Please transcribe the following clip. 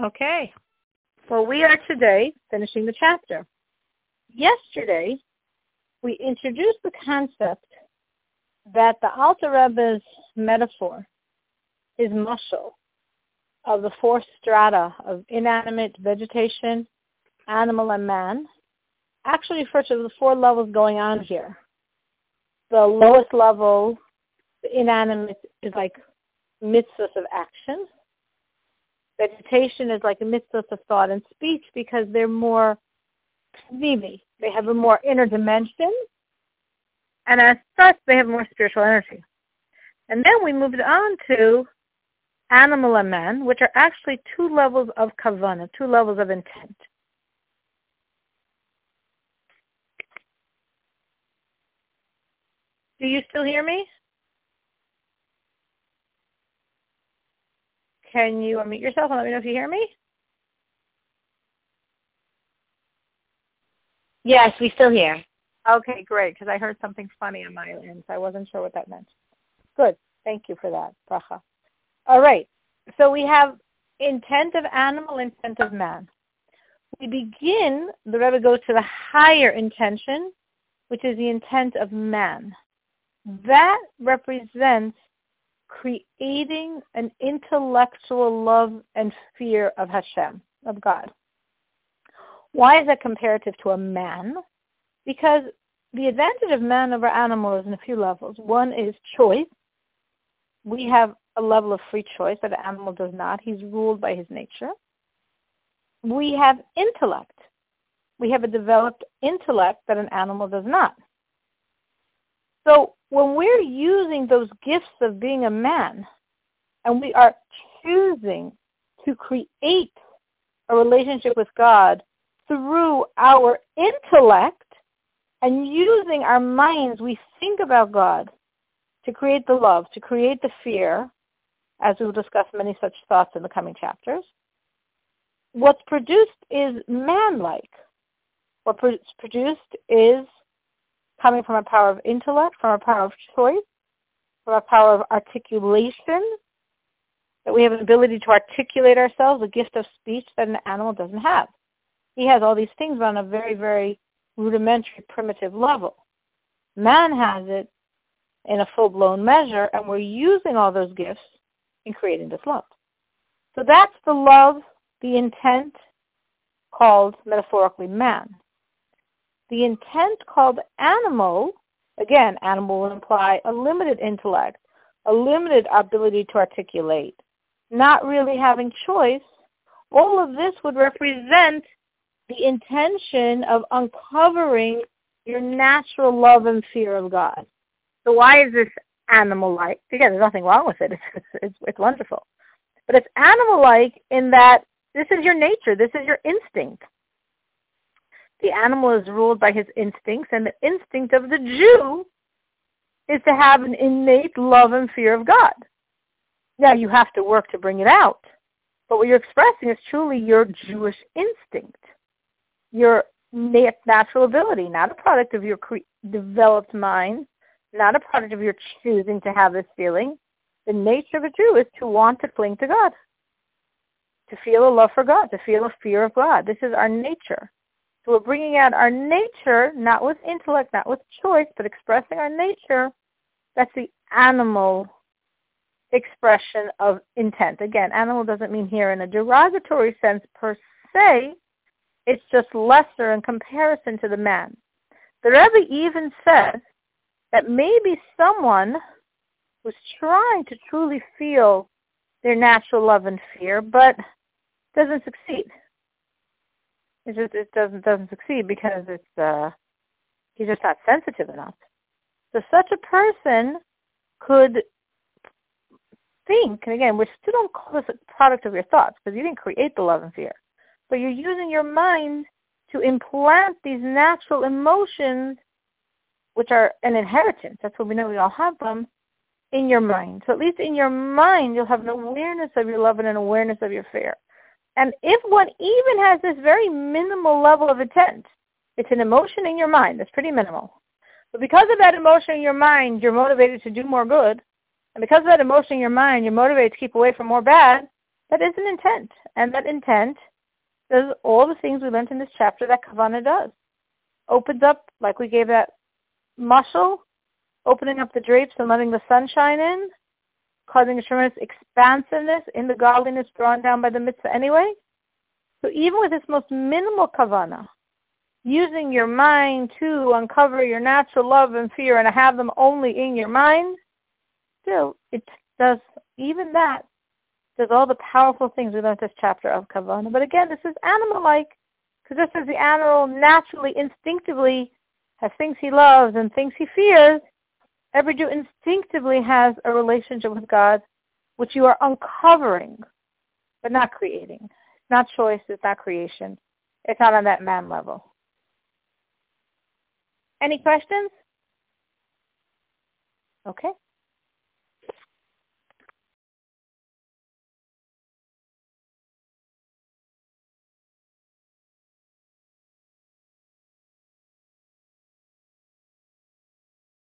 Okay. Well, we are today finishing the chapter. Yesterday, we introduced the concept that the Alter Rebbe's metaphor is mashal of the four strata of inanimate vegetation, animal, and man actually refers to the four levels going on here. The lowest level, the inanimate, is like mitzvahs of action. Vegetation is like a mitzvah of thought and speech because they're more vivi. They have a more inner dimension. And as such, they have more spiritual energy. And then we moved on to animal and man, which are actually two levels of kavana, two levels of intent. Do you still hear me? Can you unmute yourself and let me know if you hear me? Yes, we still hear. Okay, great, because I heard something funny on my end, so I wasn't sure what that meant. Good. Thank you for that, Bracha. All right. So we have intent of animal, intent of man. We begin, the Rebbe goes to the higher intention, which is the intent of man. That represents creating an intellectual love and fear of Hashem, of God. Why is that comparative to a man? Because the advantage of man over animal is in a few levels. One is choice. We have a level of free choice that an animal does not. He's ruled by his nature. We have intellect. We have a developed intellect that an animal does not. So when we're using those gifts of being a man and we are choosing to create a relationship with God through our intellect and using our minds, we think about God to create the love, to create the fear, as we will discuss many such thoughts in the coming chapters. What's produced is man-like. What's produced is coming from a power of intellect, from a power of choice, from a power of articulation, that we have an ability to articulate ourselves, a gift of speech that an animal doesn't have. He has all these things on a very, very rudimentary, primitive level. Man has it in a full-blown measure, and we're using all those gifts in creating this love. So that's the love, the intent called metaphorically man. The intent called animal, again, animal will imply a limited intellect, a limited ability to articulate, not really having choice. All of this would represent the intention of uncovering your natural love and fear of God. So why is this animal-like? Again, there's nothing wrong with it. It's, it's, it's wonderful. But it's animal-like in that this is your nature. This is your instinct. The animal is ruled by his instincts, and the instinct of the Jew is to have an innate love and fear of God. Now, you have to work to bring it out. But what you're expressing is truly your Jewish instinct, your natural ability, not a product of your cre- developed mind, not a product of your choosing to have this feeling. The nature of a Jew is to want to cling to God, to feel a love for God, to feel a fear of God. This is our nature. So we're bringing out our nature, not with intellect, not with choice, but expressing our nature. That's the animal expression of intent. Again, animal doesn't mean here in a derogatory sense per se. It's just lesser in comparison to the man. The Rebbe even says that maybe someone who's trying to truly feel their natural love and fear, but doesn't succeed. It just it doesn't doesn't succeed because it's uh he's just not sensitive enough. So such a person could think, and again, we still don't call this a product of your thoughts because you didn't create the love and fear, but you're using your mind to implant these natural emotions, which are an inheritance. That's what we know we all have them in your mind. So at least in your mind, you'll have an awareness of your love and an awareness of your fear. And if one even has this very minimal level of intent, it's an emotion in your mind that's pretty minimal. But because of that emotion in your mind, you're motivated to do more good. And because of that emotion in your mind, you're motivated to keep away from more bad. That is an intent. And that intent does all the things we learned in this chapter that Kavana does. Opens up, like we gave that mashal, opening up the drapes and letting the sunshine in, causing tremendous expansiveness in the godliness drawn down by the mitzvah anyway. So even with this most minimal kavana, using your mind to uncover your natural love and fear and have them only in your mind, still it does even that does all the powerful things we learned this chapter of kavana. But again, this is animal-like, because just as the animal naturally, instinctively has things he loves and things he fears, every Jew instinctively has a relationship with God, which you are uncovering, but not creating. It's not choice, it's not creation. It's not on that man level. Any questions? Okay.